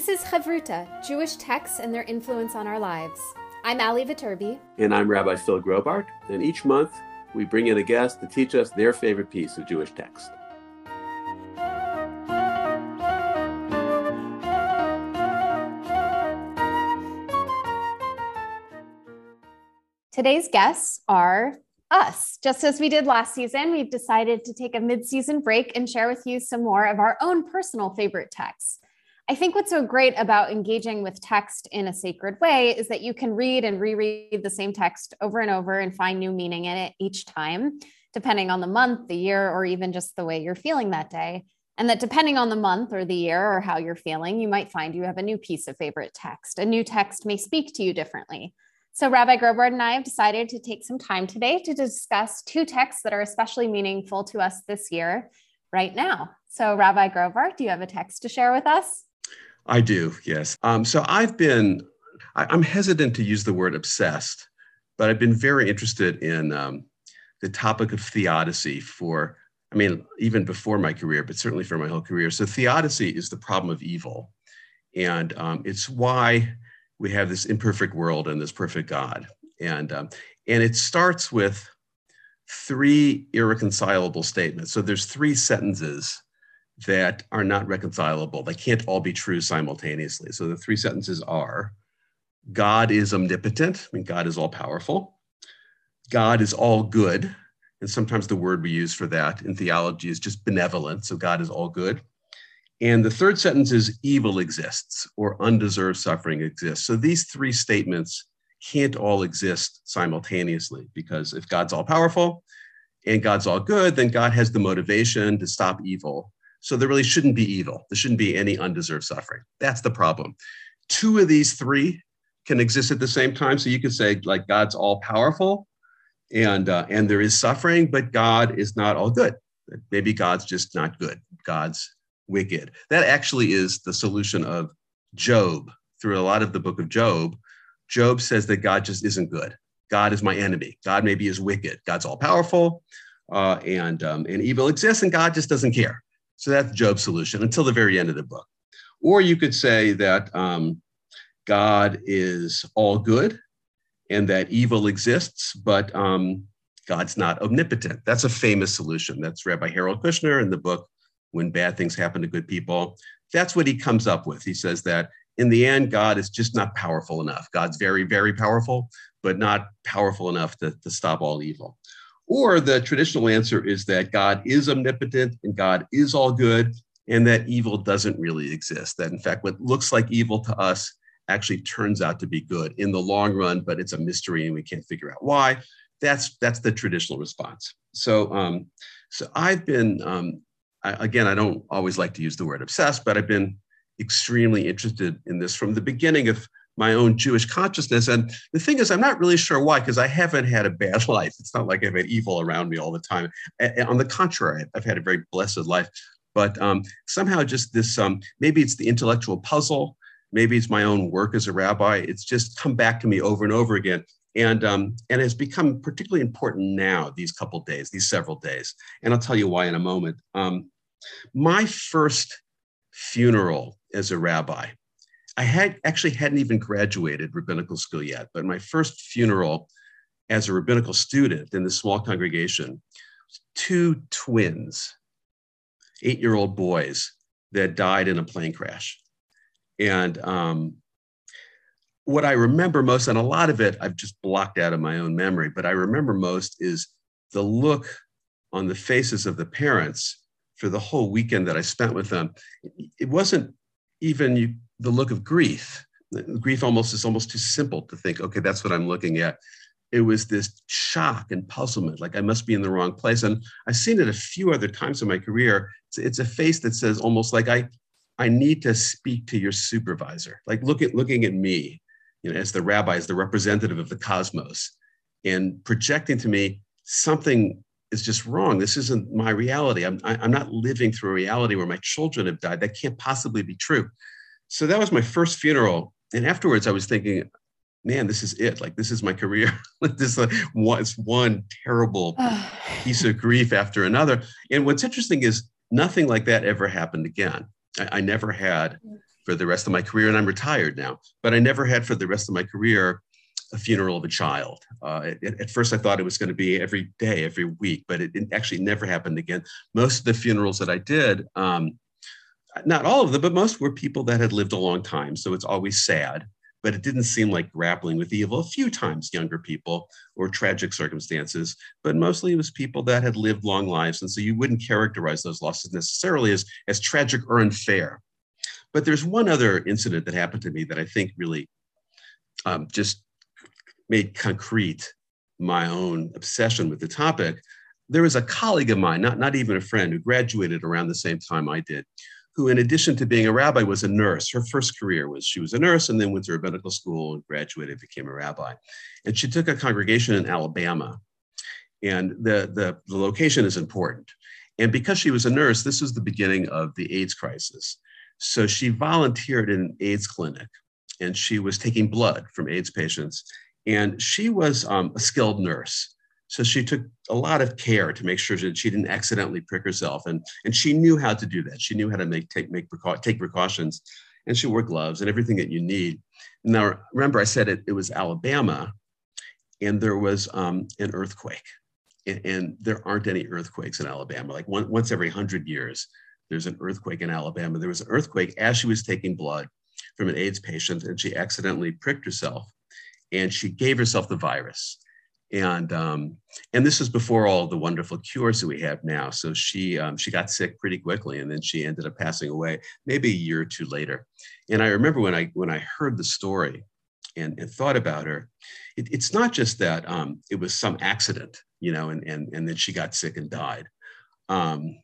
This is Chavruta, Jewish texts and their influence on our lives. I'm Ali Viterbi. And I'm Rabbi Phil Graubart. And each month, we bring in a guest to teach us their favorite piece of Jewish text. Today's guests are us. Just as we did last season, we've decided to take a mid season break and share with you some more of our own personal favorite texts. I think what's so great about engaging with text in a sacred way is that you can read and reread the same text over and over and find new meaning in it each time, depending on the month, the year, or even just the way you're feeling that day. And that depending on the month or the year or how you're feeling, you might find you have a new piece of favorite text. A new text may speak to you differently. So, Rabbi Graubart and I have decided to take some time today to discuss two texts that are especially meaningful to us this year, right now. So, Rabbi Graubart, do you have a text to share with us? I do, yes. Um, so I've been, I, am hesitant to use the word obsessed, but I've been very interested in um, the topic of theodicy for, I mean, even before my career, but certainly for my whole career. So theodicy is the problem of evil. And um, it's why we have this imperfect world and this perfect God. And, um, and it starts with three irreconcilable statements. So there's three sentences that are not reconcilable. They can't all be true simultaneously. So the three sentences are God is omnipotent, I mean, God is all powerful. God is all good. And sometimes the word we use for that in theology is just benevolent. So God is all good. And the third sentence is evil exists or undeserved suffering exists. So these three statements can't all exist simultaneously because if God's all powerful and God's all good, then God has the motivation to stop evil so there really shouldn't be evil. There shouldn't be any undeserved suffering. That's the problem. Two of these three can exist at the same time. So you could say, like, God's all powerful and, uh, and there is suffering, but God is not all good. Maybe God's just not good. God's wicked. That actually is the solution of Job. Through a lot of the book of Job, Job says that God just isn't good. God is my enemy. God maybe is wicked. God's all powerful, uh, and um, and evil exists, and God just doesn't care. So that's Job's solution until the very end of the book. Or you could say that um, God is all good and that evil exists, but um, God's not omnipotent. That's a famous solution. That's Rabbi Harold Kushner in the book, When Bad Things Happen to Good People. That's what he comes up with. He says that in the end, God is just not powerful enough. God's very, very powerful, but not powerful enough to, to stop all evil. Or the traditional answer is that God is omnipotent and God is all good, and that evil doesn't really exist. That, in fact, what looks like evil to us actually turns out to be good in the long run, but it's a mystery and we can't figure out why. That's that's the traditional response. So, um, so I've been um, I, again. I don't always like to use the word obsessed, but I've been extremely interested in this from the beginning of my own Jewish consciousness. And the thing is, I'm not really sure why, because I haven't had a bad life. It's not like I've had evil around me all the time. And on the contrary, I've had a very blessed life. But um, somehow, just this um, maybe it's the intellectual puzzle, maybe it's my own work as a rabbi. It's just come back to me over and over again. And, um, and has become particularly important now, these couple days, these several days. And I'll tell you why in a moment. Um, my first funeral as a rabbi I had actually hadn't even graduated rabbinical school yet, but my first funeral as a rabbinical student in this small congregation, two twins, eight-year-old boys that died in a plane crash. And um, what I remember most, and a lot of it I've just blocked out of my own memory, but I remember most is the look on the faces of the parents for the whole weekend that I spent with them. It wasn't even the look of grief. Grief almost is almost too simple to think, okay, that's what I'm looking at. It was this shock and puzzlement, like I must be in the wrong place. And I've seen it a few other times in my career. It's, it's a face that says almost like I, I need to speak to your supervisor, like look at looking at me, you know, as the rabbi, as the representative of the cosmos, and projecting to me something is just wrong. This isn't my reality. I'm, I, am i am not living through a reality where my children have died. That can't possibly be true. So that was my first funeral. And afterwards, I was thinking, man, this is it. Like, this is my career. this uh, was one terrible piece of grief after another. And what's interesting is nothing like that ever happened again. I, I never had for the rest of my career, and I'm retired now. But I never had for the rest of my career a funeral of a child. Uh, it, at first, I thought it was going to be every day, every week, but it, it, actually never happened again. Most of the funerals that I did, um, not all of them, but most were people that had lived a long time. So it's always sad, but it didn't seem like grappling with evil. A few times younger people or tragic circumstances, but mostly it was people that had lived long lives. And so you wouldn't characterize those losses necessarily as, as tragic or unfair. But there's one other incident that happened to me that I think really um, just made concrete my own obsession with the topic. There was a colleague of mine, not, not even a friend, who graduated around the same time I did, who, in addition to being a rabbi, was a nurse. Her first career was she was a nurse and then went to a medical school and graduated, became a rabbi. And she took a congregation in Alabama. And the, the, the location is important. And because she was a nurse, this was the beginning of the AIDS crisis. So she volunteered in an AIDS clinic and she was taking blood from AIDS patients. And she was um, a skilled nurse. So she took a lot of care to make sure that she didn't accidentally prick herself. And, and she knew how to do that. She knew how to make, take, make take precautions. And she wore gloves and everything that you need. Now, remember, I said it, it was Alabama and there was um, an earthquake. And, and, there aren't any earthquakes in Alabama. Like one, once every 100 years, there's an earthquake in Alabama. There was an earthquake as she was taking blood from an AIDS patient, and she accidentally pricked herself, and she gave herself the virus. And um, and this was before all the wonderful cures that we have now. So she um, she got sick pretty quickly, and then she ended up passing away maybe a year or two later. And I remember when I when I heard the story and, and thought about her, it, it's not just that um, it was some accident, you know, and and and then she got sick and died. Um,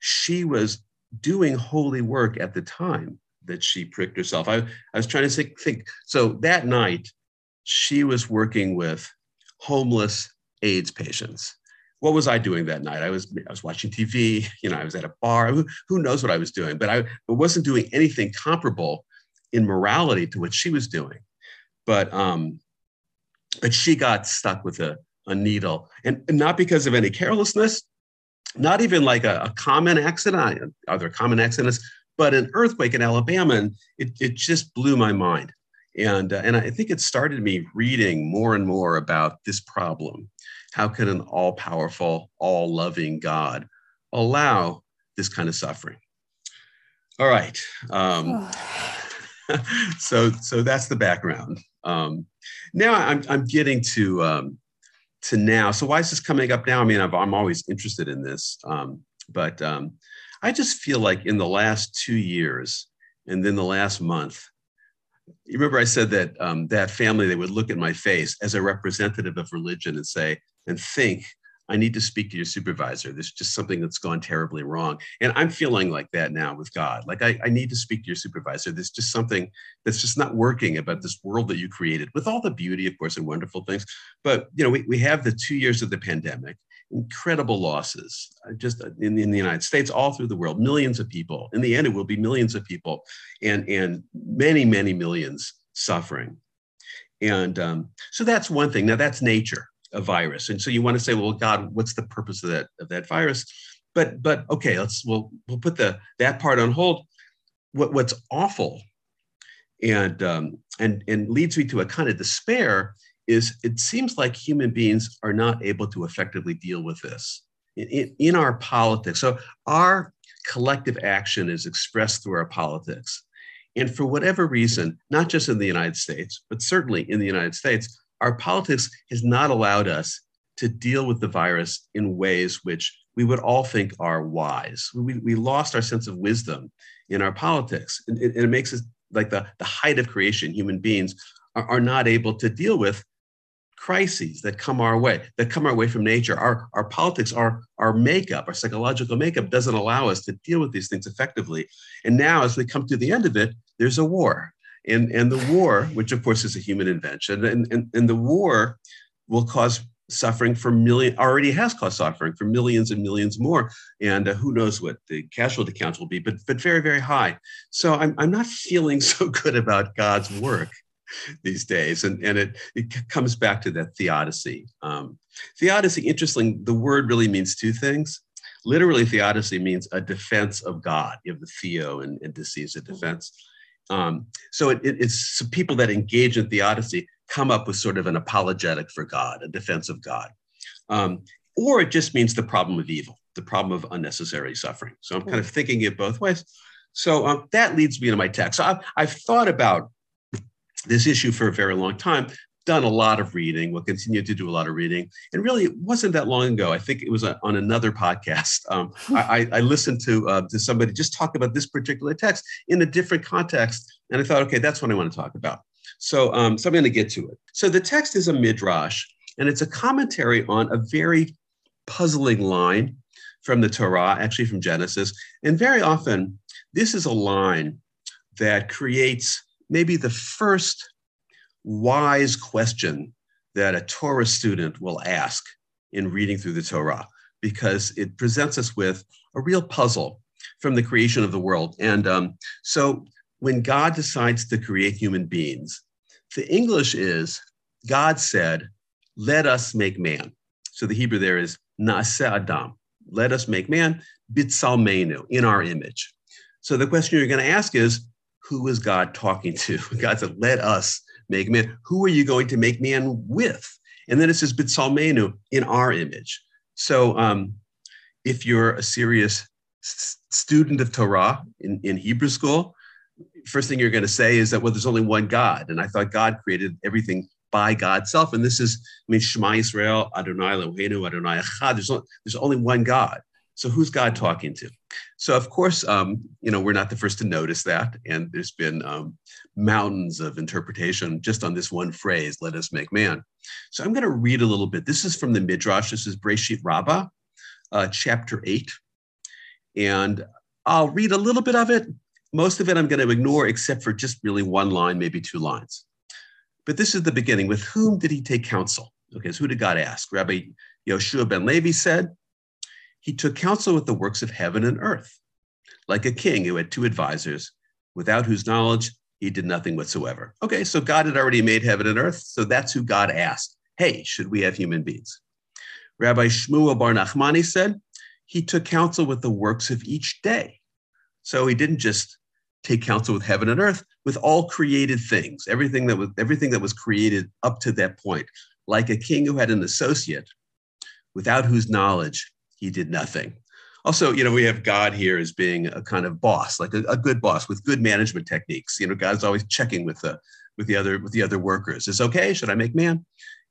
she was doing holy work at the time that she pricked herself. I, I was trying to think, think. So that night, she was working with homeless AIDS patients. What was I doing that night? I was I was watching TV. You know, I was at a bar. Who, who knows what I was doing? But I wasn't doing anything comparable in morality to what she was doing. But um, but she got stuck with a, a needle, and, not because of any carelessness, not even like a, a common accident, other common accidents, but an earthquake in Alabama. And it, it just blew my mind. And, uh, and I think it started me reading more and more about this problem. How can an all powerful, all loving God allow this kind of suffering? All right. Um, so, so that's the background. Um, now I'm, I'm getting to um, to now. So why is this coming up now? I mean, i am always interested in this, um, but um, I just feel like in the last two years and then the last month, you remember I said that um, that family they would look at my face as a representative of religion and say and think I need to speak to your supervisor. There's just something that's gone terribly wrong. And I'm feeling like that now with God. Like I, I, need to speak to your supervisor. There's just something that's just not working about this world that you created with all the beauty, of course, and wonderful things. But, you know, we, we have the two years of the pandemic, incredible losses uh, just in, in the United States, all through the world, millions of people. In the end, it will be millions of people and, and many, many millions suffering. And um, so that's one thing. Now that's nature a virus. And so you want to say, well, God, what's the purpose of that of that virus? But but okay, let's we'll we'll put the that part on hold. What what's awful and um, and and leads me to a kind of despair is it seems like human beings are not able to effectively deal with this in, in, our politics. So our collective action is expressed through our politics. And for whatever reason, not just in the United States, but certainly in the United States, our politics has not allowed us to deal with the virus in ways which we would all think are wise. We, we lost our sense of wisdom in our politics. And it, and it makes us like the, the height of creation, human beings are, are not able to deal with crises that come our way, that come our way from nature. Our, our politics, our, our makeup, our psychological makeup doesn't allow us to deal with these things effectively. And now, as we come to the end of it, there's a war and, and the war, which of course is a human invention, and, and, and the war will cause suffering for million already has caused suffering for millions and millions more and uh, who knows what the casualty count will be but but very very high so i'm, I'm not feeling so good about god's work these days and and it it comes back to that theodicy um, theodicy interesting the word really means two things literally theodicy means a defense of god you have the theo and, and is a defense Um, so it, it, it's people that engage in theodicy come up with sort of an apologetic for God, a defense of God. Um, or it just means the problem of evil, the problem of unnecessary suffering. So I'm kind of thinking it both ways. So um, that leads me to my text. So I've, I've thought about this issue for a very long time, done a lot of reading, will continue to do a lot of reading. And really, it wasn't that long ago. I think it was a, on another podcast. Um, I, I, listened to, uh, to somebody just talk about this particular text in a different context. And I thought, okay, that's what I want to talk about. So, um, so I'm going to get to it. So the text is a midrash, and it's a commentary on a very puzzling line from the Torah, actually from Genesis. And very often, this is a line that creates maybe the first wise question that a Torah student will ask in reading through the Torah, because it presents us with a real puzzle from the creation of the world. And um, so when God decides to create human beings, the English is God said, let us make man. So the Hebrew there is Naaseh Adam. Let us make man, Bitsalmenu, in our image. So the question you're going to ask is, who is God talking to? God said, let us make man. Who are you going to make man with? And then it says, Bitsalmenu, in our image. So um, if you're a serious student of Torah in, in Hebrew school, first thing you're going to say is that, well, there's only one God. And I thought God created everything by God's self. And this is, I mean, Shema Israel, Adonai Eloheinu, Adonai Echad. There's, there's only one God. So who's God talking to? So of course, um, you know, we're not the first to notice that. And there's been um, mountains of interpretation just on this one phrase, let us make man. So I'm going to read a little bit. This is from the Midrash. This is Breshit Rabbah, uh, chapter 8. And I'll read a little bit of it. Most of it I'm going to ignore, except for just really one line, maybe two lines. But this is the beginning. With whom did he take counsel? Okay, so who did God ask? Rabbi Yoshua ben Levi said, He took counsel with the works of heaven and earth, like a king who had two advisors, without whose knowledge he did nothing whatsoever. Okay, so God had already made heaven and earth, so that's who God asked. Hey, should we have human beings? Rabbi Shmuel Bar Nachmani said, He took counsel with the works of each day. So he didn't just take counsel with heaven and earth, with all created things, everything that was everything that was created up to that point, like a king who had an associate, without whose knowledge he did nothing. Also, you know, we have God here as being a kind of boss, like a, a good boss with good management techniques. You know, God's always checking with the with the other with the other workers. Is okay? Should I make man?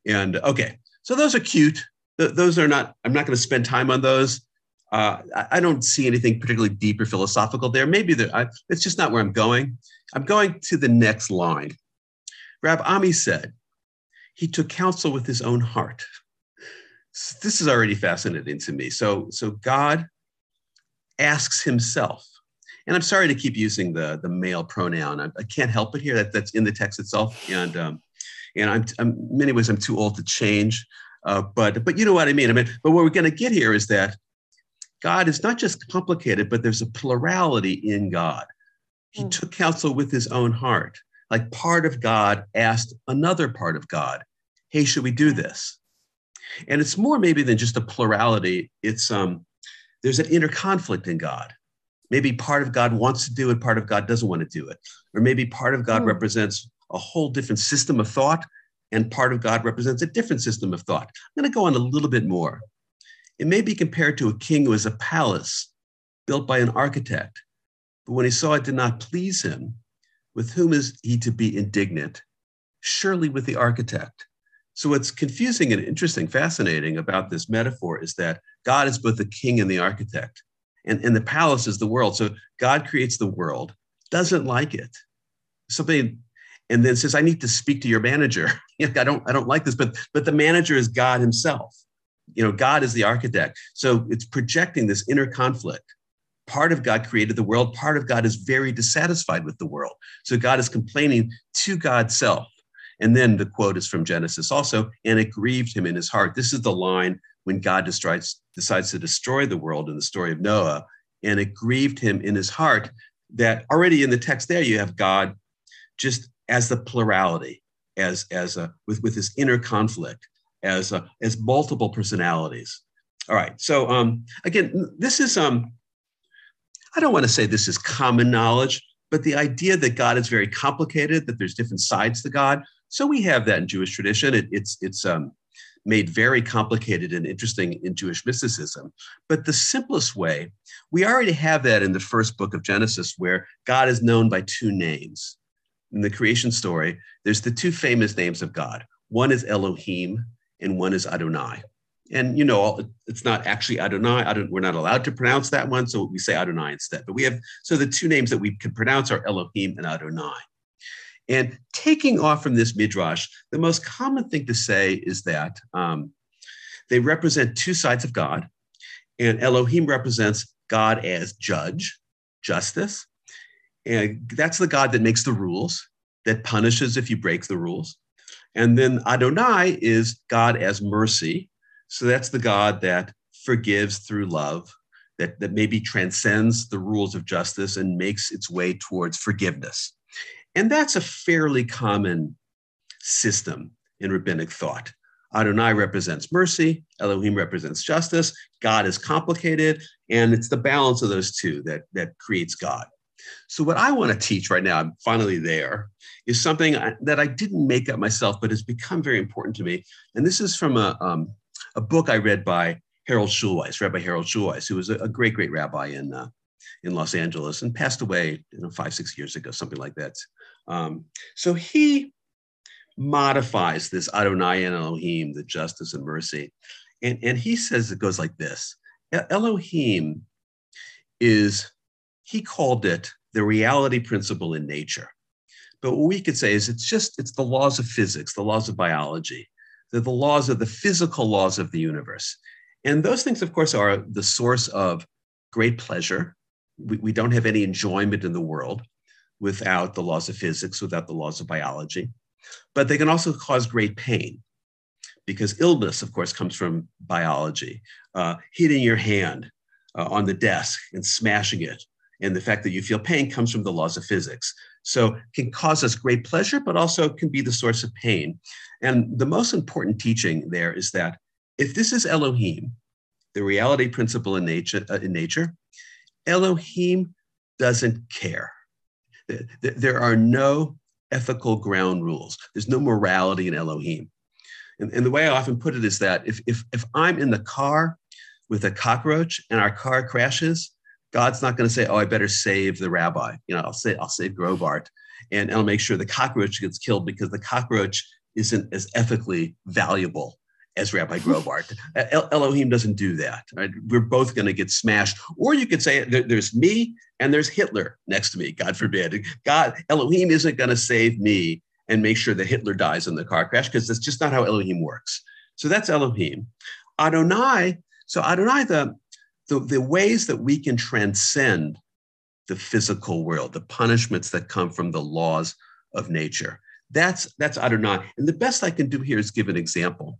And okay, so those are cute. Th- those are not. I'm not going to spend time on those. Uh, I don't see anything particularly deep or philosophical there. Maybe there, I, it's just not where I'm going. I'm going to the next line. Rab Ami said, he took counsel with his own heart. This is already fascinating to me. So, so God asks himself, and I'm sorry to keep using the, the male pronoun. I, I can't help it here. That, that's in the text itself. And, um, and I'm, I'm, many ways, I'm too old to change. Uh, but, but you know what I mean? I mean, but what we're going to get here is that God is not just complicated, but there's a plurality in God. He mm. took counsel with his own heart. Like part of God asked another part of God, hey, should we do this? And it's more maybe than just a plurality. It's um, there's an inner conflict in God. Maybe part of God wants to do it, part of God doesn't want to do it. Or maybe part of God mm. represents a whole different system of thought, and part of God represents a different system of thought. I'm going to go on a little bit more. It may be compared to a king who has a palace built by an architect, but when he saw it did not please him, with whom is he to be indignant? Surely with the architect. So, what's confusing and interesting, fascinating about this metaphor is that God is both the king and the architect, and, and the palace is the world. So, God creates the world, doesn't like it. Something and then says, I need to speak to your manager. I don't, I don't like this, but but the manager is God himself you know god is the architect so it's projecting this inner conflict part of god created the world part of god is very dissatisfied with the world so god is complaining to god's self and then the quote is from genesis also and it grieved him in his heart this is the line when god decides, decides to destroy the world in the story of noah and it grieved him in his heart that already in the text there you have god just as the plurality as as a with with this inner conflict as uh, as multiple personalities. All right. So um, again, this is um, I don't want to say this is common knowledge, but the idea that God is very complicated, that there's different sides to God. So we have that in Jewish tradition. It, it's it's um, made very complicated and interesting in Jewish mysticism. But the simplest way, we already have that in the first book of Genesis, where God is known by two names. In the creation story, there's the two famous names of God. One is Elohim, and one is Adonai. And you know, it's not actually Adonai. Adon, we're not allowed to pronounce that one, so we say Adonai instead. But we have so the two names that we can pronounce are Elohim and Adonai. And taking off from this midrash, the most common thing to say is that um, they represent two sides of God, and Elohim represents God as judge, justice, and that's the God that makes the rules, that punishes if you break the rules. And then Adonai is God as mercy. So that's the God that forgives through love, that, that maybe transcends the rules of justice and makes its way towards forgiveness. And that's a fairly common system in rabbinic thought. Adonai represents mercy, Elohim represents justice, God is complicated, and it's the balance of those two that, that creates God. So, what I want to teach right now, I'm finally there, is something that I didn't make up myself, but has become very important to me. And this is from a, um, a book I read by Harold Schulweis, Rabbi Harold Schulweis, who was a, a great, great rabbi in, uh, in Los Angeles and passed away you know, five, six years ago, something like that. Um, so he modifies this Adonai and Elohim, the justice and mercy. And, and he says it goes like this Elohim is, he called it the reality principle in nature. But what we could say is it's just, it's the laws of physics, the laws of biology, the, the laws of the physical laws of the universe. And those things, of course, are the source of great pleasure. We, we don't have any enjoyment in the world without the laws of physics, without the laws of biology. But they can also cause great pain because illness, of course, comes from biology. Uh, hitting your hand uh, on the desk and smashing it, and the fact that you feel pain comes from the laws of physics. So can cause us great pleasure, but also can be the source of pain. And the most important teaching there is that if this is Elohim, the reality principle in nature, uh, in nature, Elohim doesn't care. There are no ethical ground rules. There's no morality in Elohim. And, and the way I often put it is that if, if, if I'm in the car with a cockroach and our car crashes, God's not going to say, "Oh, I better save the rabbi." You know, I'll say, "I'll save Graubart," and I'll make sure the cockroach gets killed because the cockroach isn't as ethically valuable as Rabbi Graubart. El- Elohim doesn't do that. Right? We're both going to get smashed. Or you could say there, there's me and there's Hitler next to me. God forbid. God Elohim isn't going to save me and make sure that Hitler dies in the car crash because that's just not how Elohim works. So that's Elohim. Adonai. So Adonai, the, the, the ways that we can transcend the physical world, the punishments that come from the laws of nature. That's that's Adonai. And the best I can do here is give an example.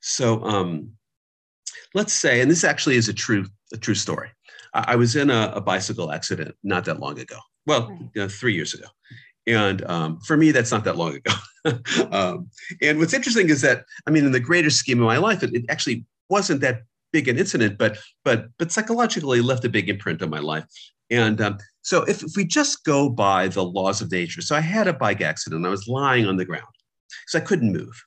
So um, let's say, and this actually is a true a true story. I, I was in a, a, bicycle accident not that long ago. Well, you know, three years ago. And um, for me, that's not that long ago. um, and what's interesting is that, I mean, in the greater scheme of my life, it, it actually wasn't that big an incident, but but but psychologically left a big imprint on my life. And um, so if, if we just go by the laws of nature, so I had a bike accident. I was lying on the ground because I couldn't move.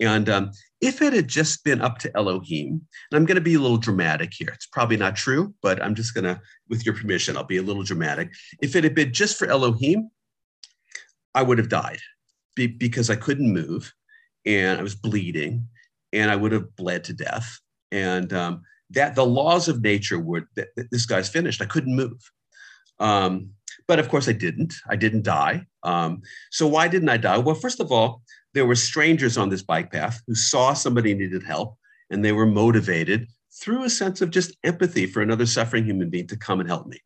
And um, if it had just been up to Elohim, and I'm going to be a little dramatic here, it's probably not true, but I'm just going to, with your permission, I'll be a little dramatic. If it had been just for Elohim, I would have died be- because I couldn't move and I was bleeding and I would have bled to death. And um, that the laws of nature that, that this guy's finished. I couldn't move. Um, but of course, I didn't. I didn't die. Um, so why didn't I die? Well, first of all, there were strangers on this bike path who saw somebody needed help and they were motivated through a sense of just empathy for another suffering human being to come and help me.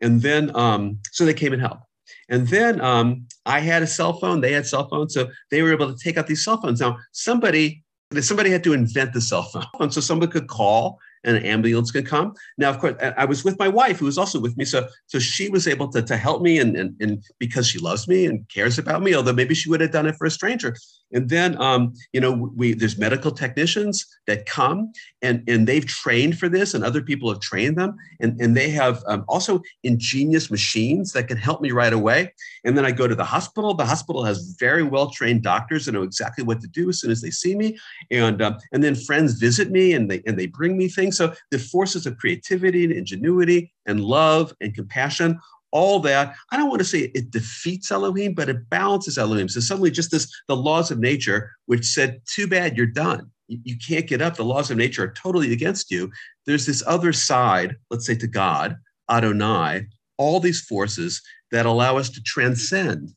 And then, um, so they came and helped. And then um, I had a cell phone, they had cell phones. So they were able to take out these cell phones. Now, somebody, somebody had to invent the cell phone. So somebody could call and an ambulance could come. Now, of course, I was with my wife who was also with me. So, so she was able to, to help me and, and, and because she loves me and cares about me, although maybe she would have done it for a stranger. And then, um, you know, we there's medical technicians that come and and they've trained for this, and other people have trained them, and and they have um, also ingenious machines that can help me right away. And then I go to the hospital. The hospital has very well trained doctors that know exactly what to do as soon as they see me, and um, and then friends visit me and they and they bring me things. So the forces of creativity and ingenuity and love and compassion all that. I don't want to say it defeats Elohim, but it balances Elohim. So suddenly, just this the laws of nature, which said, "Too bad, you're done. You, can't get up. The laws of nature are totally against you." There's this other side, let's say to God, Adonai, all these forces that allow us to transcend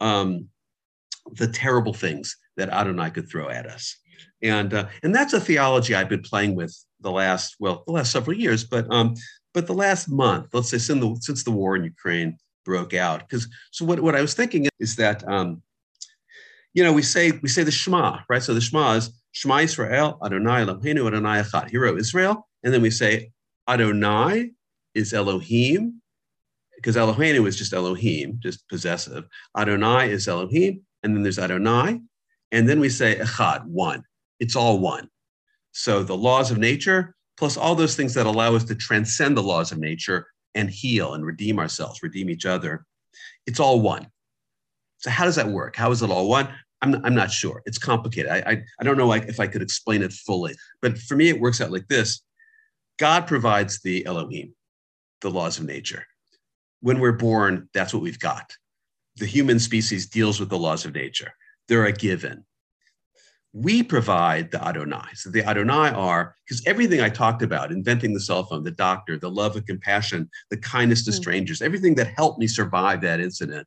um, the terrible things that Adonai could throw at us. And uh, and that's a theology I've been playing with the last well the last several years. But um, but the last month, let's say since the, since the war in Ukraine broke out, because so what, what I was thinking is that um, you know we say we say the Shema, right? So the Shema is Shema Israel, Adonai Eloheinu, Adonai Echad, Hear O Israel, and then we say Adonai is Elohim, because Eloheinu is just Elohim, just possessive. Adonai is Elohim, and then there's Adonai, and then we say Echad, one. It's all one. So the laws of nature plus all those things that allow us to transcend the laws of nature and heal and redeem ourselves, redeem each other. It's all one. So how does that work? How is it all one? I'm, I'm not sure. It's complicated. I, I, I don't know if I could explain it fully, but for me, it works out like this. God provides the Elohim, the laws of nature. When we're born, that's what we've got. The human species deals with the laws of nature. They're a given we provide the Adonai. So the Adonai are, because everything I talked about, inventing the cell phone, the doctor, the love and compassion, the kindness to mm. strangers, everything that helped me survive that incident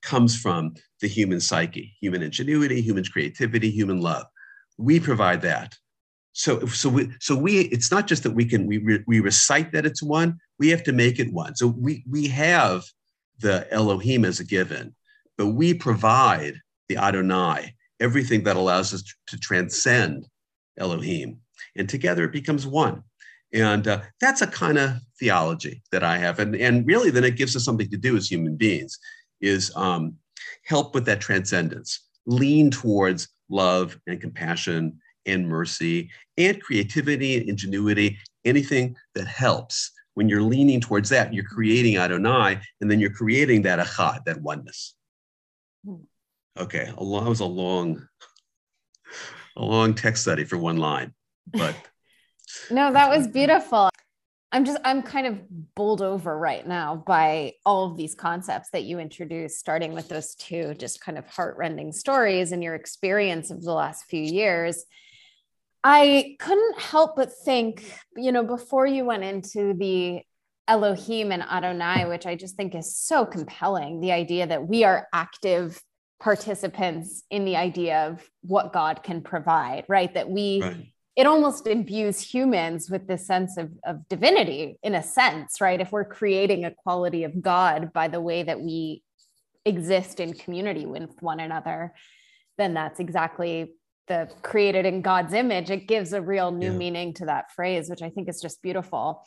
comes from the human psyche, human ingenuity, human creativity, human love. We provide that. So, so we, so we, it's not just that we can, we, re, we recite that it's one, we have to make it one. So we, we have the Elohim as a given, but we provide the Adonai everything that allows us to transcend Elohim. And together it becomes one. And uh, that's a kind of theology that I have. And, and really, then it gives us something to do as human beings is um, help with that transcendence, lean towards love and compassion and mercy and creativity and ingenuity, anything that helps. When you're leaning towards that, you're creating Adonai, and then you're creating that achad, that oneness. Hmm. Okay, a that was a long, a long text study for one line, but no, that was beautiful. I'm just I'm kind of bowled over right now by all of these concepts that you introduced, starting with those two just kind of heartrending stories and your experience of the last few years. I couldn't help but think, you know, before you went into the Elohim and Adonai, which I just think is so compelling, the idea that we are active participants in the idea of what God can provide, right? That we, right. it almost imbues humans with this sense of, of divinity in a sense, right? If we're creating a quality of God by the way that we exist in community with one another, then that's exactly the created in God's image. It gives a real new yeah. meaning to that phrase, which I think is just beautiful.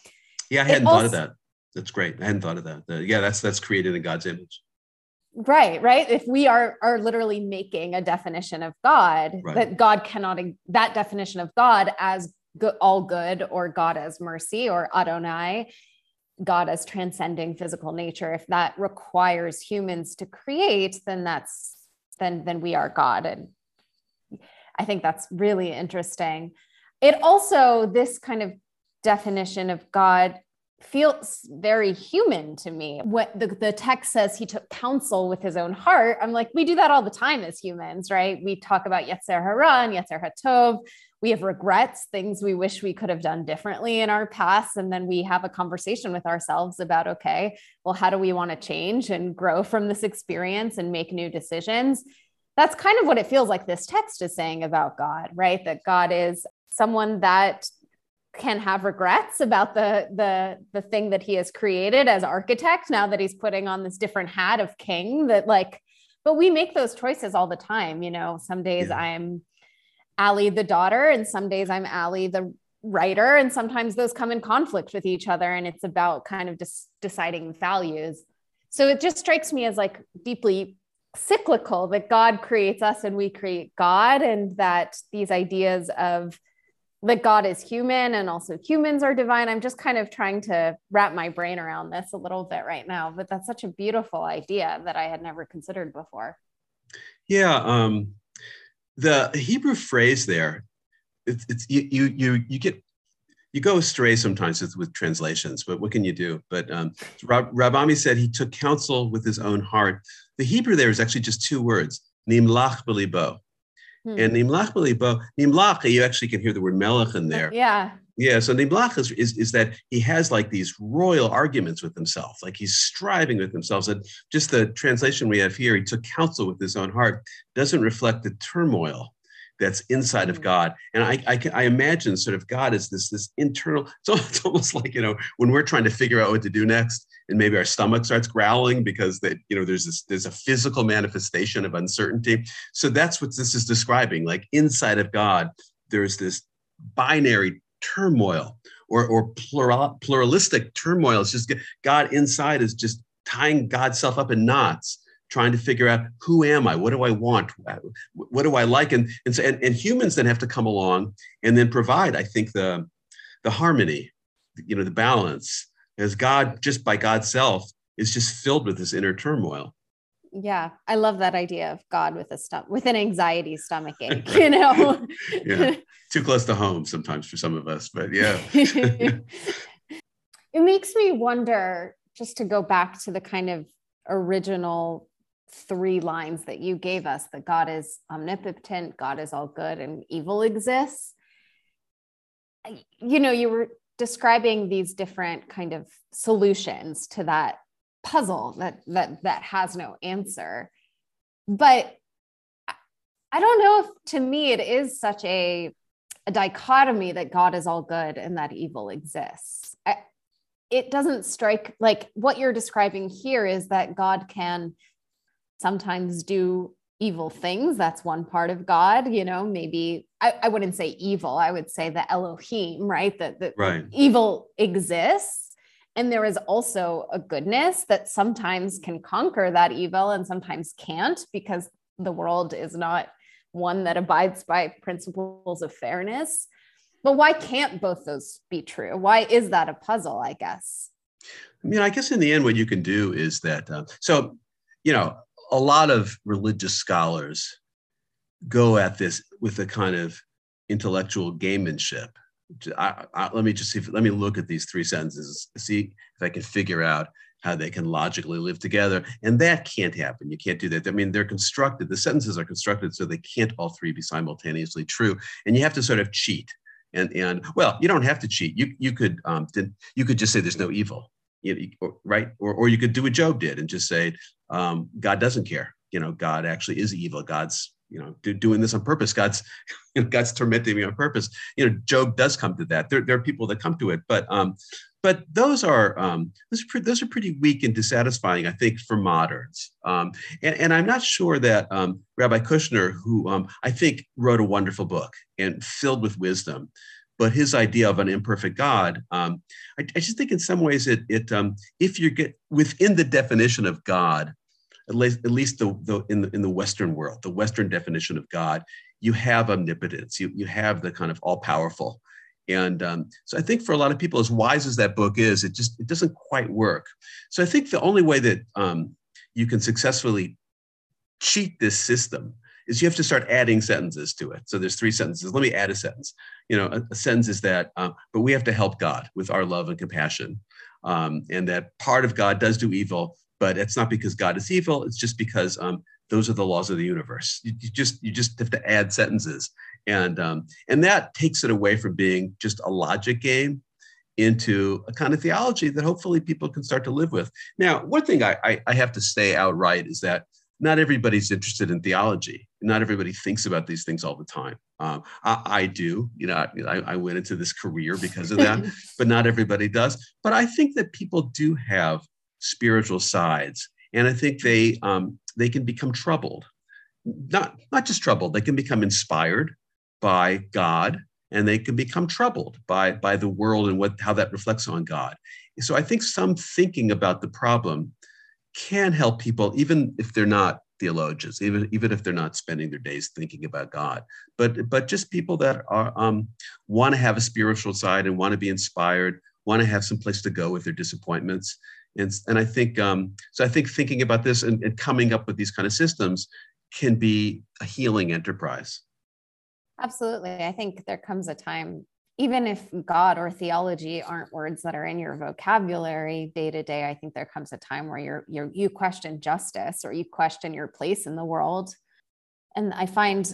Yeah, I hadn't also, thought of that. That's great. I hadn't thought of that. Yeah, that's that's created in God's image right right? If we are are literally making a definition of god right. that god cannot that definition of god as good, all good or god as mercy or adonai god as transcending physical nature if that requires humans to create then that's then then we are god. And i think that's really interesting. It also this kind of definition of god feels very human to me. What the, the text says he took counsel with his own heart. I'm like, we do that all the time as humans, right? We talk about Yetzer Hara and Yetzer Hatov. We have regrets, things we wish we could have done differently in our past. And then we have a conversation with ourselves about, okay, well, how do we want to change and grow from this experience and make new decisions? That's kind of what it feels like this text is saying about God, right? That God is someone that can have regrets about the the the thing that he has created as architect now that he's putting on this different hat of king that like but we make those choices all the time you know some days yeah. i'm ali the daughter and some days i'm ali the writer and sometimes those come in conflict with each other and it's about kind of just deciding values so it just strikes me as like deeply cyclical that God creates us and we create God, and that these ideas of that God is human and also humans are divine. I'm just kind of trying to wrap my brain around this a little bit right now, but that's such a beautiful idea that I had never considered before. Yeah, um, the Hebrew phrase there, it's, it's you, you you you get you go astray sometimes with, with translations, but what can you do? But um, Rab, Ami said he took counsel with his own heart. The Hebrew there is actually just two words, nimlach belibo. Hmm. And nimlach belibo, nimlach, you actually can hear the word melech in there. Yeah. Yeah, so nimlach is, is, is that he has like these royal arguments with himself, like he's striving with himself. And just the translation we have here, he took counsel with his own heart, doesn't reflect the turmoil that's inside of mm. God. And I, I, I, imagine sort of God is this, this internal, it's almost like, you know, when we're trying to figure out what to do next and maybe our stomach starts growling because that, you know, there's this, there's a physical manifestation of uncertainty. So that's what this is describing. Like inside of God, there's this binary turmoil or, or plural, pluralistic turmoil. It's just God inside is just tying God's self up in knots trying to figure out who am I? What do I want? What do I like? And, and, so, and, and humans then have to come along and then provide, I think, the, the harmony, you know, the balance, as God, just by God's self, is just filled with this inner turmoil. Yeah, I love that idea of God with a stomach, with an anxiety stomach ache, you know? yeah, too close to home sometimes for some of us, but yeah. it makes me wonder, just to go back to the kind of original three lines that you gave us that God is omnipotent, God is all good, and evil exists. You know, you were describing these different kind of solutions to that puzzle that that that has no answer. But I don't know if to me it is such a a dichotomy that God is all good and that evil exists. I, it doesn't strike like what you're describing here is that God can sometimes do evil things. That's one part of God, you know, maybe I, I wouldn't say evil, I would say the Elohim, right? That, that right. evil exists. And there is also a goodness that sometimes can conquer that evil and sometimes can't because the world is not one that abides by principles of fairness. But why can't both those be true? Why is that a puzzle, I guess? I mean, I guess in the end, what you can do is that, uh, so, you know, a lot of religious scholars go at this with a kind of intellectual gamemanship. I, I, let me just see. If, let me look at these three sentences, see if I can figure out how they can logically live together. And that can't happen. You can't do that. I mean, they're constructed. The sentences are constructed so they can't all three be simultaneously true. And you have to sort of cheat. And and well, you don't have to cheat. You you could um, you could just say there's no evil you right? Or, or you could do what Job did and just say, um, God doesn't care. You know, God actually is evil. God's, you know, do, doing this on purpose. God's, you know, God's tormenting me on purpose. You know, Job does come to that. There, there are people that come to it, but, um, but those are um, those are pretty, those are pretty weak and dissatisfying, I think, for moderns. Um, and, and I'm not sure that um, Rabbi Kushner, who um, I think wrote a wonderful book and filled with wisdom, but his idea of an imperfect God, um, I, I, just think in some ways it, it um, if you get within the definition of God, at least, at least the, the, in, the, in the Western world, the Western definition of God, you have omnipotence, you, you have the kind of all powerful. And um, so I think for a lot of people, as wise as that book is, it just it doesn't quite work. So I think the only way that um, you can successfully cheat this system is you have to start adding sentences to it. So there's three sentences. Let me add a sentence. You know, a, a sentence is that, um, but we have to help God with our love and compassion. Um, and that part of God does do evil, but it's not because God is evil. It's just because um, those are the laws of the universe. You, you, just you just have to add sentences, and um, and that takes it away from being just a logic game into a kind of theology that hopefully people can start to live with. Now, one thing I, I, I have to say outright is that not everybody's interested in theology. Not everybody thinks about these things all the time. Um, I, I, do, you know, I, I, went into this career because of that, but not everybody does. But I think that people do have spiritual sides, and I think they um, they can become troubled. Not not just troubled, they can become inspired by God, and they can become troubled by by the world and what how that reflects on God. So I think some thinking about the problem can help people, even if they're not theologians, even even if they're not spending their days thinking about God, but but just people that are um, want to have a spiritual side and want to be inspired, want to have some place to go with their disappointments, and and I think um, so. I think thinking about this and, and coming up with these kind of systems can be a healing enterprise. Absolutely, I think there comes a time even if God or theology aren't words that are in your vocabulary day to day, I think there comes a time where you're, you're you question justice or you question your place in the world. And I find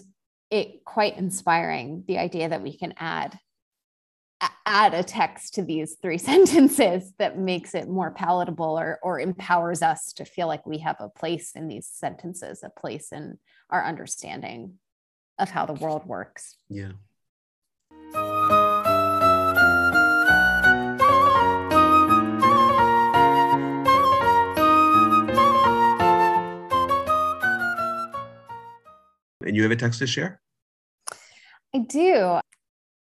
it quite inspiring the idea that we can add add a text to these three sentences that makes it more palatable or, or empowers us to feel like we have a place in these sentences, a place in our understanding of how the world works. Yeah. You have a text to share? I do.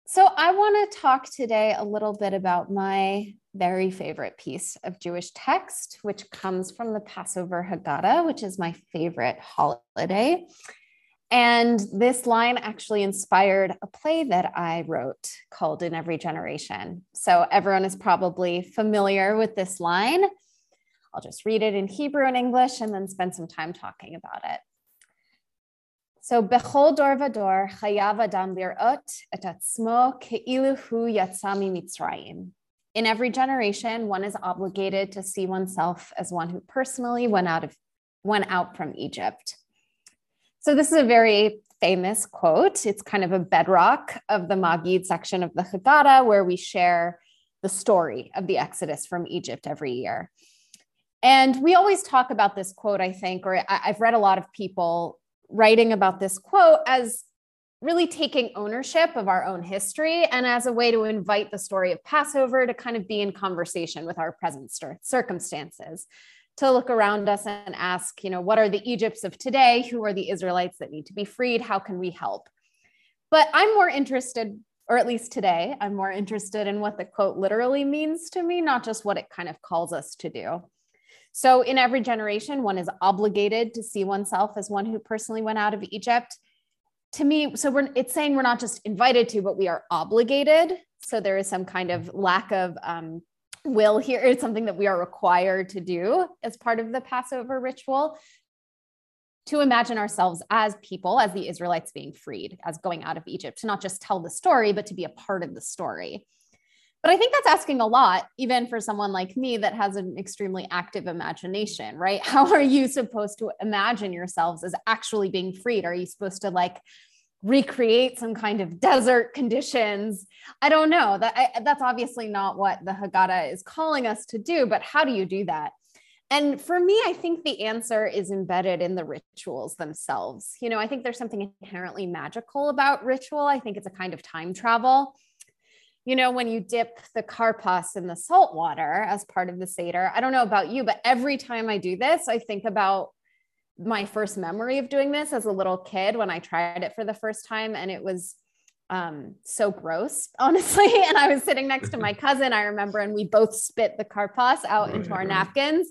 So I want to talk today a little bit about my very favorite piece of Jewish text, which comes from the Passover Haggadah, which is my favorite holiday. And this line actually inspired a play that I wrote called In Every Generation. So everyone is probably familiar with this line. I'll just read it in Hebrew and English and then spend some time talking about it. So bechol dor vador chayav adam lirot et atzmo keilu hu yatza mimitzrayim. In every generation, one is obligated to see oneself as one who personally went out of went out from Egypt. So this is a very famous quote. It's kind of a bedrock of the Magid section of the Haggadah, where we share the story of the Exodus from Egypt every year. And we always talk about this quote, I think, or I've read a lot of people writing about this quote as really taking ownership of our own history and as a way to invite the story of Passover to kind of be in conversation with our present circumstances, to look around us and ask, you know, what are the Egypts of today? Who are the Israelites that need to be freed? How can we help? But I'm more interested, or at least today, I'm more interested in what the quote literally means to me, not just what it kind of calls us to do. So, in every generation, one is obligated to see oneself as one who personally went out of Egypt. To me, so we're, it's saying we're not just invited to, but we are obligated. So, there is some kind of lack of um, will here. It's something that we are required to do as part of the Passover ritual to imagine ourselves as people, as the Israelites being freed, as going out of Egypt, to not just tell the story, but to be a part of the story. But I think that's asking a lot, even for someone like me that has an extremely active imagination, right? How are you supposed to imagine yourselves as actually being freed? Are you supposed to like recreate some kind of desert conditions? I don't know. That I, that's obviously not what the Haggadah is calling us to do, but how do you do that? And for me, I think the answer is embedded in the rituals themselves. You know, I think there's something inherently magical about ritual. I think it's a kind of time travel you know, when you dip the karpas in the salt water as part of the Seder, I don't know about you, but every time I do this, I think about my first memory of doing this as a little kid when I tried it for the first time. And it was um, so gross, honestly. And I was sitting next to my cousin, I remember, and we both spit the karpas out right, into our napkins.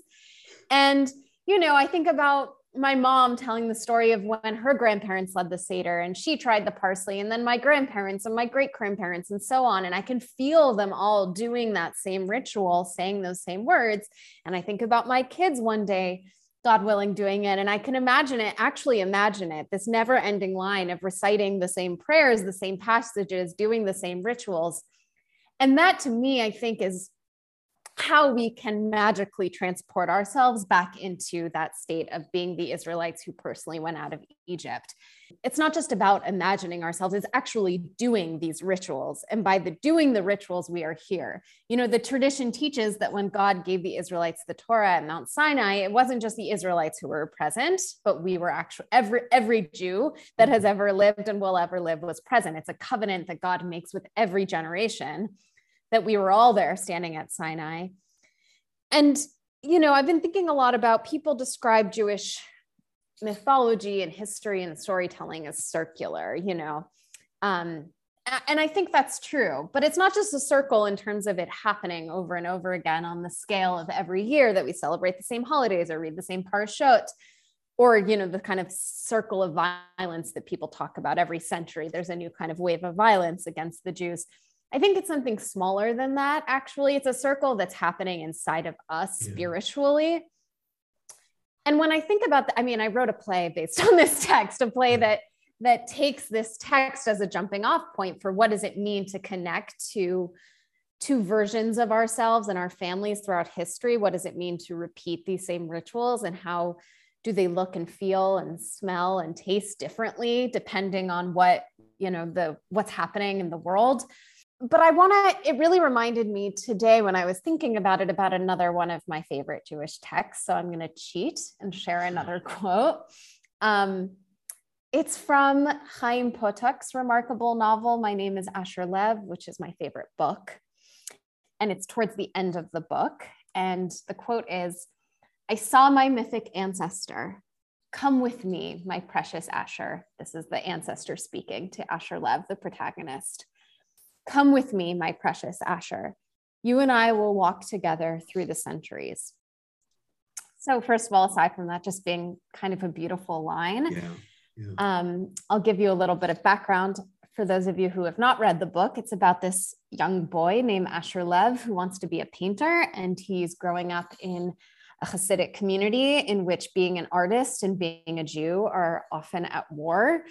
And, you know, I think about my mom telling the story of when her grandparents led the Seder and she tried the parsley, and then my grandparents and my great grandparents, and so on. And I can feel them all doing that same ritual, saying those same words. And I think about my kids one day, God willing, doing it. And I can imagine it, actually imagine it, this never ending line of reciting the same prayers, the same passages, doing the same rituals. And that to me, I think is how we can magically transport ourselves back into that state of being the Israelites who personally went out of Egypt. It's not just about imagining ourselves, it's actually doing these rituals. And by the doing the rituals, we are here. You know, the tradition teaches that when God gave the Israelites the Torah at Mount Sinai, it wasn't just the Israelites who were present, but we were actually every every Jew that has ever lived and will ever live was present. It's a covenant that God makes with every generation that we were all there standing at Sinai. And, you know, I've been thinking a lot about people describe Jewish mythology and history and storytelling as circular, you know. Um, and I think that's true, but it's not just a circle in terms of it happening over and over again on the scale of every year that we celebrate the same holidays or read the same parashot. or you know the kind of circle of violence that people talk about every century there's a new kind of wave of violence against the jews i think it's something smaller than that actually. It's a circle that's happening inside of us yeah. spiritually. And when i think about that i mean i wrote a play based on this text a play that that takes this text as a jumping off point for what does it mean to connect to two versions of ourselves and our families throughout history? What does it mean to repeat these same rituals and how do they look and feel and smell and taste differently depending on what you know the what's happening in the world but i want to it really reminded me today when i was thinking about it about another one of my favorite jewish texts so i'm going to cheat and share another quote um, it's from Chaim Potok's remarkable novel my name is asher lev which is my favorite book and it's towards the end of the book and the quote is I saw my mythic ancestor. Come with me, my precious Asher. This is the ancestor speaking to Asher Lev, the protagonist. Come with me, my precious Asher. You and I will walk together through the centuries. So, first of all, aside from that just being kind of a beautiful line, yeah, yeah. Um, I'll give you a little bit of background for those of you who have not read the book. It's about this young boy named Asher Lev who wants to be a painter, and he's growing up in a Hasidic community in which being an artist and being a Jew are often at war.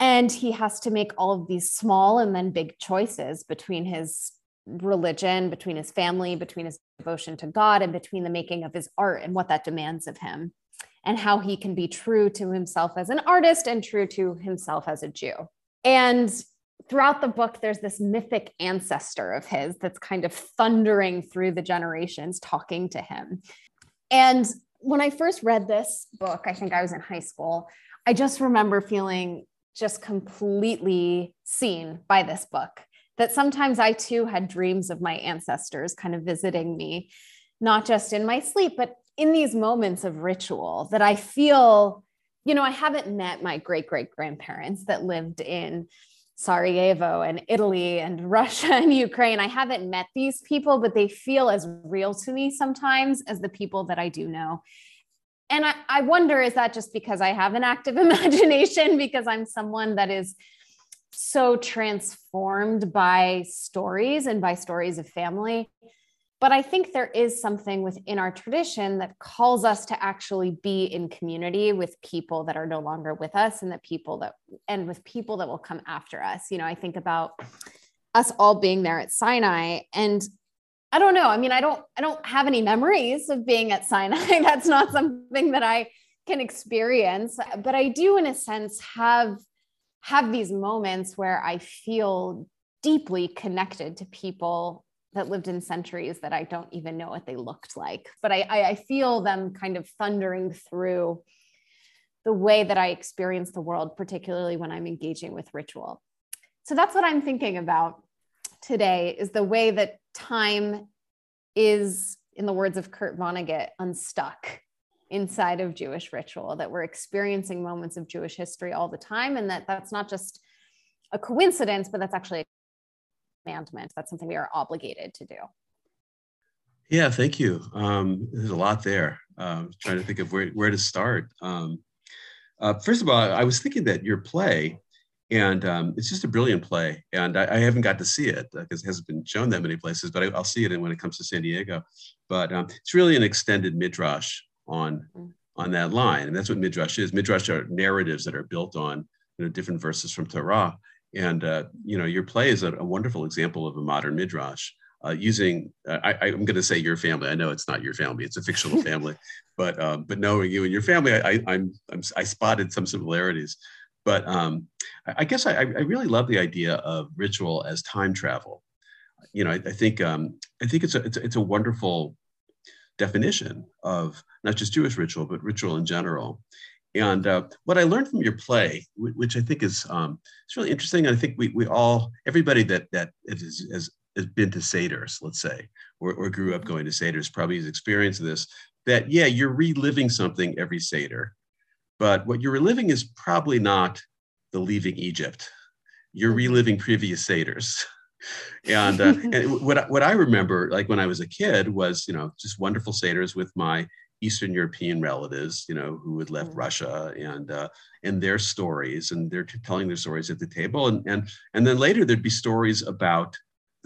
And he has to make all of these small and then big choices between his religion, between his family, between his devotion to God, and between the making of his art and what that demands of him, and how he can be true to himself as an artist and true to himself as a Jew. And throughout the book, there's this mythic ancestor of his that's kind of thundering through the generations, talking to him. And when I first read this book, I think I was in high school, I just remember feeling just completely seen by this book. That sometimes I too had dreams of my ancestors kind of visiting me, not just in my sleep, but in these moments of ritual that I feel, you know, I haven't met my great great grandparents that lived in Sarajevo and Italy and Russia and Ukraine. I haven't met these people, but they feel as real to me sometimes as the people that I do know. And I, I wonder is that just because I have an active imagination, because I'm someone that is so transformed by stories and by stories of family but I think there is something within our tradition that calls us to actually be in community with people that are no longer with us and the people that, and with people that will come after us. You know, I think about us all being there at Sinai and I don't know. I mean, I don't, I don't have any memories of being at Sinai. That's not something that I can experience, but I do, in a sense, have have these moments where I feel deeply connected to people that lived in centuries that I don't even know what they looked like. But I, I, feel them kind of thundering through the way that I experience the world, particularly when I'm engaging with ritual. So that's what I'm thinking about today is the way that time is, in the words of Kurt Vonnegut, unstuck inside of Jewish ritual, that we're experiencing moments of Jewish history all the time, and that that's not just a coincidence, but that's actually a commandment. That's something we are obligated to do. Yeah, thank you. Um, there's a lot there. Um, trying to think of where, where to start. Um, uh, first of all, I was thinking that your play, and um, it's just a brilliant play, and I, I haven't got to see it because uh, it hasn't been shown that many places, but I, will see it when it comes to San Diego. But um, it's really an extended midrash on mm-hmm. on that line, and that's what midrash is. Midrash are narratives that are built on you know different verses from Torah, and uh, you know, your play is a, a, wonderful example of a modern midrash. Uh, using, uh, I, am going to say your family. I know it's not your family; it's a fictional family, but um, but knowing you and your family, I, I'm, I'm i spotted some similarities. But um, I, guess I, I, really love the idea of ritual as time travel. You know, I, I think um, I think it's a, it's a it's a wonderful definition of not just Jewish ritual, but ritual in general. And uh, what I learned from your play, which I think is um, it's really interesting, and I think we, we all everybody that that is, has, has been to Seder's, let's say, or, or grew up going to Seder's, probably has experienced this. That yeah, you're reliving something every Seder, but what you're reliving is probably not the leaving Egypt. You're mm-hmm. reliving previous Seder's. and, uh, and what, what I remember, like when I was a kid, was you know just wonderful Seder's with my Eastern European relatives, you know, who had left mm-hmm. Russia and uh, and their stories, and they're telling their stories at the table, and and and then later there'd be stories about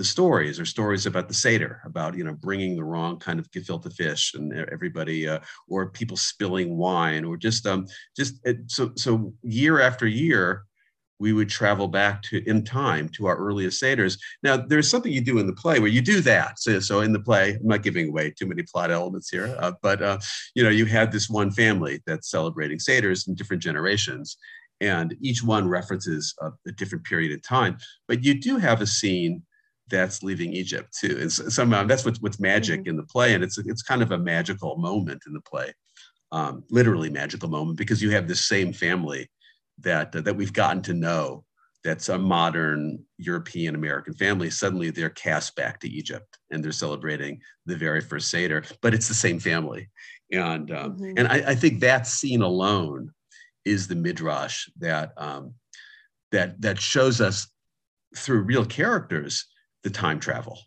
the stories or stories about the seder about you know bringing the wrong kind of gefilte fish and everybody uh, or people spilling wine or just um just it, so so year after year we would travel back to in time to our earliest seders. Now, there's something you do in the play where you do that. So, so in the play, I'm not giving away too many plot elements here, uh, but uh, you know, you have this one family that's celebrating seders in different generations, and each one references a, a different period of time. But you do have a scene that's leaving Egypt too, and somehow that's what's what's magic mm-hmm. in the play, and it's it's kind of a magical moment in the play, um, literally magical moment because you have this same family that uh, that we've gotten to know that's a modern European American family. Suddenly they're cast back to Egypt and they're celebrating the very first Seder, but it's the same family. And, um, mm-hmm. and I, I, think that scene alone is the midrash that, um, that, that shows us through real characters the time travel.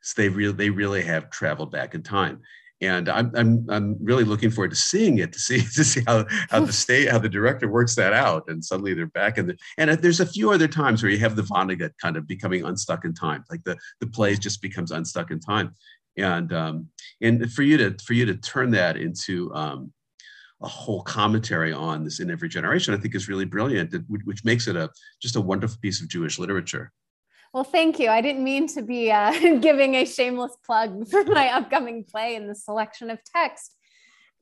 So they, really they really have traveled back in time and I'm, I'm, I'm really looking forward to seeing it to see to see how, how the state how the director works that out and suddenly they're back in the and there's a few other times where you have the Vonnegut kind of becoming unstuck in time like the the plays just becomes unstuck in time and um, and for you to for you to turn that into um, a whole commentary on this in every generation I think is really brilliant which makes it a just a wonderful piece of Jewish literature. Well, thank you. I didn't mean to be uh, giving a shameless plug for my upcoming play in the selection of text.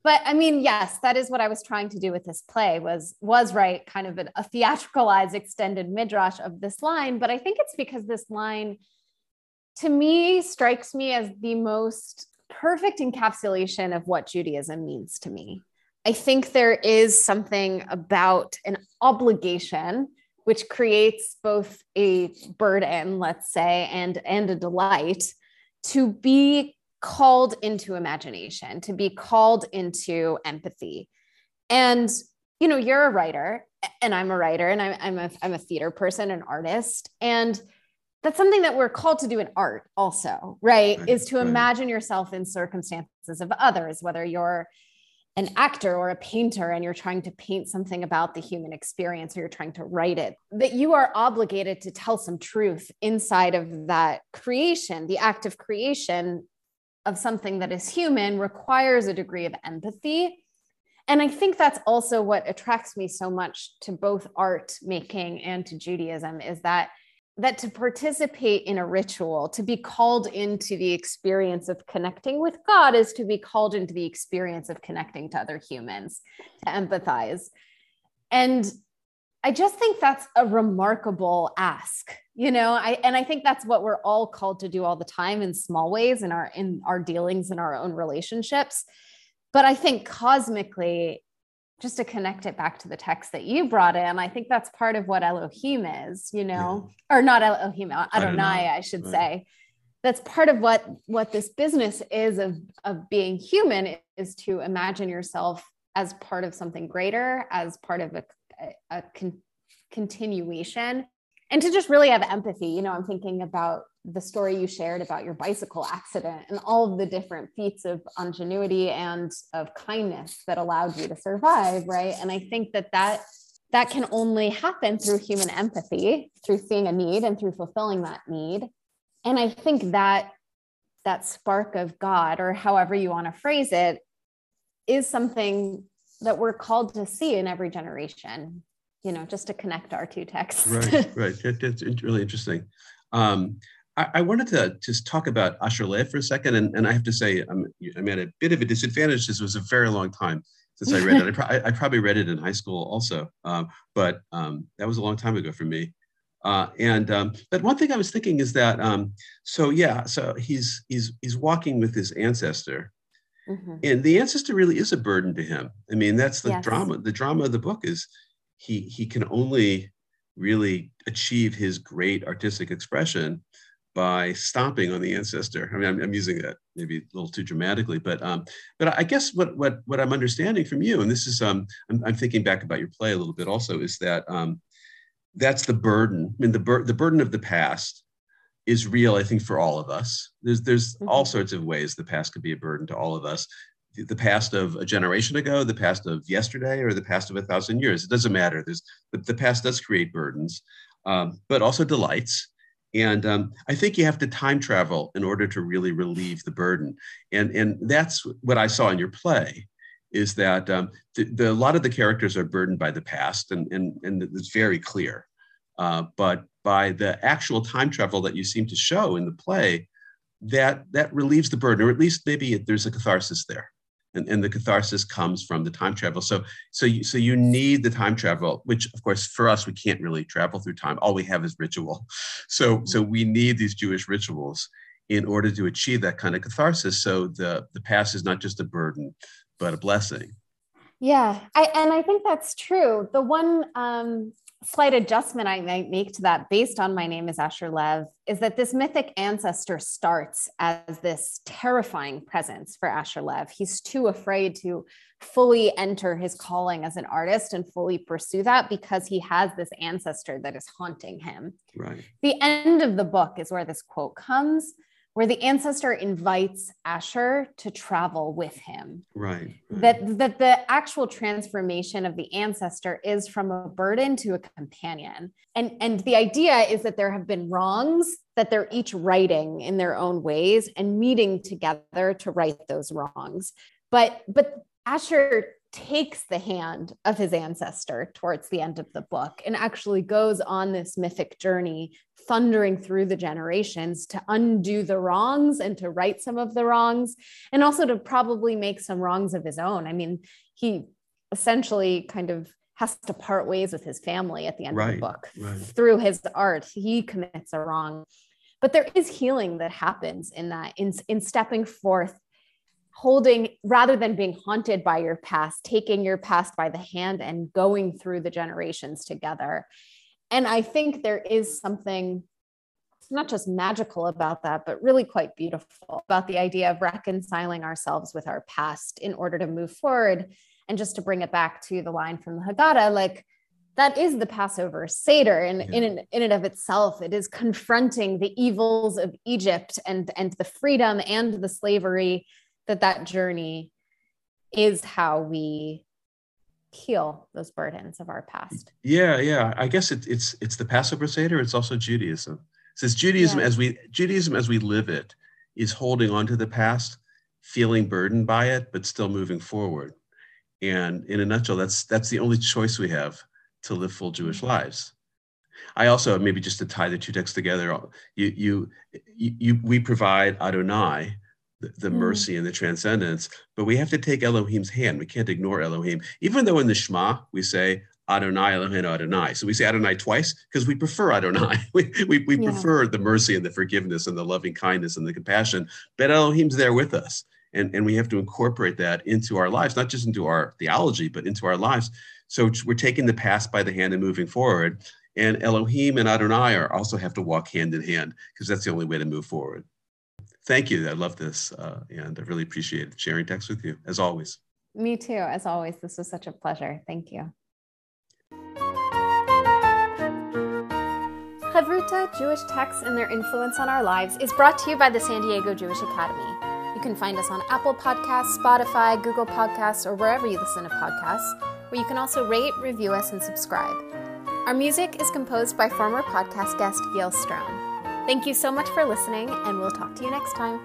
But I mean, yes, that is what I was trying to do with this play was was write kind of a theatricalized extended midrash of this line. But I think it's because this line, to me, strikes me as the most perfect encapsulation of what Judaism means to me. I think there is something about an obligation which creates both a burden, let's say, and, and a delight to be called into imagination, to be called into empathy. And, you know, you're a writer and I'm a writer and I'm, I'm, a, I'm a theater person, an artist. And that's something that we're called to do in art also, right? right is to right. imagine yourself in circumstances of others, whether you're an actor or a painter and you're trying to paint something about the human experience or you're trying to write it, that you are obligated to tell some truth inside of that creation. The act of creation of something that is human requires a degree of empathy. And I think that's also what attracts me so much to both art making and to Judaism is that that to participate in a ritual, to be called into the experience of connecting with God, is to be called into the experience of connecting to other humans, to empathize. And I just think that's a remarkable ask, you know. I and I think that's what we're all called to do all the time in small ways in our in our dealings in our own relationships. But I think cosmically, just to connect it back to the text that you brought in, I think that's part of what Elohim is, you know, yeah. or not Elohim, Adonai, I, I should right. say. That's part of what what this business is of of being human is to imagine yourself as part of something greater, as part of a, a, a con- continuation, and to just really have empathy. You know, I'm thinking about the story you shared about your bicycle accident and all of the different feats of ingenuity and of kindness that allowed you to survive right and i think that that that can only happen through human empathy through seeing a need and through fulfilling that need and i think that that spark of god or however you want to phrase it is something that we're called to see in every generation you know just to connect our two texts right right that's really interesting um, I, I wanted to just talk about Asher for a second, and, and I have to say I'm, I'm at a bit of a disadvantage. This was a very long time since I read it. I, pro- I, probably read it in high school also, um, but um, that was a long time ago for me. Uh, and um, but one thing I was thinking is that um, so yeah, so he's he's he's walking with his ancestor, mm-hmm. and the ancestor really is a burden to him. I mean, that's the yes. drama. The drama of the book is he he can only really achieve his great artistic expression by stomping on the ancestor. I mean, I'm, I'm, using that maybe a little too dramatically, but um, but I guess what what what I'm understanding from you, and this is um, I'm, I'm thinking back about your play a little bit also, is that um, that's the burden. I mean, the bur- the burden of the past is real. I think for all of us. There's there's mm-hmm. all sorts of ways the past could be a burden to all of us. The past of a generation ago, the past of yesterday, or the past of a thousand years. It doesn't matter. There's the, the past does create burdens, um, but also delights. And um, I think you have to time travel in order to really relieve the burden. And, and that's what I saw in your play is that um, the, the, a lot of the characters are burdened by the past, and, and, and it's very clear. Uh, but by the actual time travel that you seem to show in the play, that that relieves the burden, or at least maybe there's a catharsis there. And, and the catharsis comes from the time travel. So, so you, so you need the time travel, which of course for us we can't really travel through time. All we have is ritual. So, so we need these Jewish rituals in order to achieve that kind of catharsis. So the the past is not just a burden, but a blessing. Yeah, I, and I think that's true. The one um, slight adjustment I might make to that based on my name is Asher Lev is that this mythic ancestor starts as this terrifying presence for Asher Lev. He's too afraid to fully enter his calling as an artist and fully pursue that because he has this ancestor that is haunting him. Right. The end of the book is where this quote comes where the ancestor invites Asher to travel with him. Right, right. That that the actual transformation of the ancestor is from a burden to a companion. And and the idea is that there have been wrongs that they're each righting in their own ways and meeting together to right those wrongs. But but Asher takes the hand of his ancestor towards the end of the book and actually goes on this mythic journey thundering through the generations to undo the wrongs and to right some of the wrongs and also to probably make some wrongs of his own. I mean he essentially kind of has to part ways with his family at the end right, of the book right. through his art. He commits a wrong. But there is healing that happens in that in, in stepping forth holding rather than being haunted by your past taking your past by the hand and going through the generations together. And i think there is something not just magical about that but really quite beautiful about the idea of reconciling ourselves with our past in order to move forward. And just to bring it back to the line from the haggadah like that is the Passover Seder, and yeah. in, in and of itself, it is confronting the evils of Egypt and, and the freedom and the slavery that that journey is how we heal those burdens of our past. Yeah, yeah. I guess it, it's it's the Passover Seder. It's also Judaism. Says Judaism yeah. as we Judaism as we live it is holding on to the past, feeling burdened by it, but still moving forward. And in a nutshell, that's that's the only choice we have to live full Jewish mm-hmm. lives. I also maybe just to tie the two texts together, you you you, you we provide Adonai the, the mm. mercy and the transcendence. But we have to take Elohim's hand. We can't ignore Elohim. Even though in the Shema we say Adonai Elohim Adonai. So we say Adonai twice because we prefer Adonai. we we, we yeah. prefer the mercy and the forgiveness and the loving kindness and the compassion. But Elohim's there with us. And, and we have to incorporate that into our lives, not just into our theology, but into our lives. So we're taking the past by the hand and moving forward. And Elohim and Adonai are also have to walk hand in hand because that's the only way to move forward thank you. I love this. Uh, and I really appreciate sharing text with you, as always. Me too. As always, this was such a pleasure. Thank you. Chavruta Jewish Texts and Their Influence on Our Lives is brought to you by the San Diego Jewish Academy. You can find us on Apple Podcasts, Spotify, Google Podcasts, or wherever you listen to podcasts, where you can also rate, review us, and subscribe. Our music is composed by former podcast guest Gail Strone. Thank you so much for listening, and we'll talk to you next time.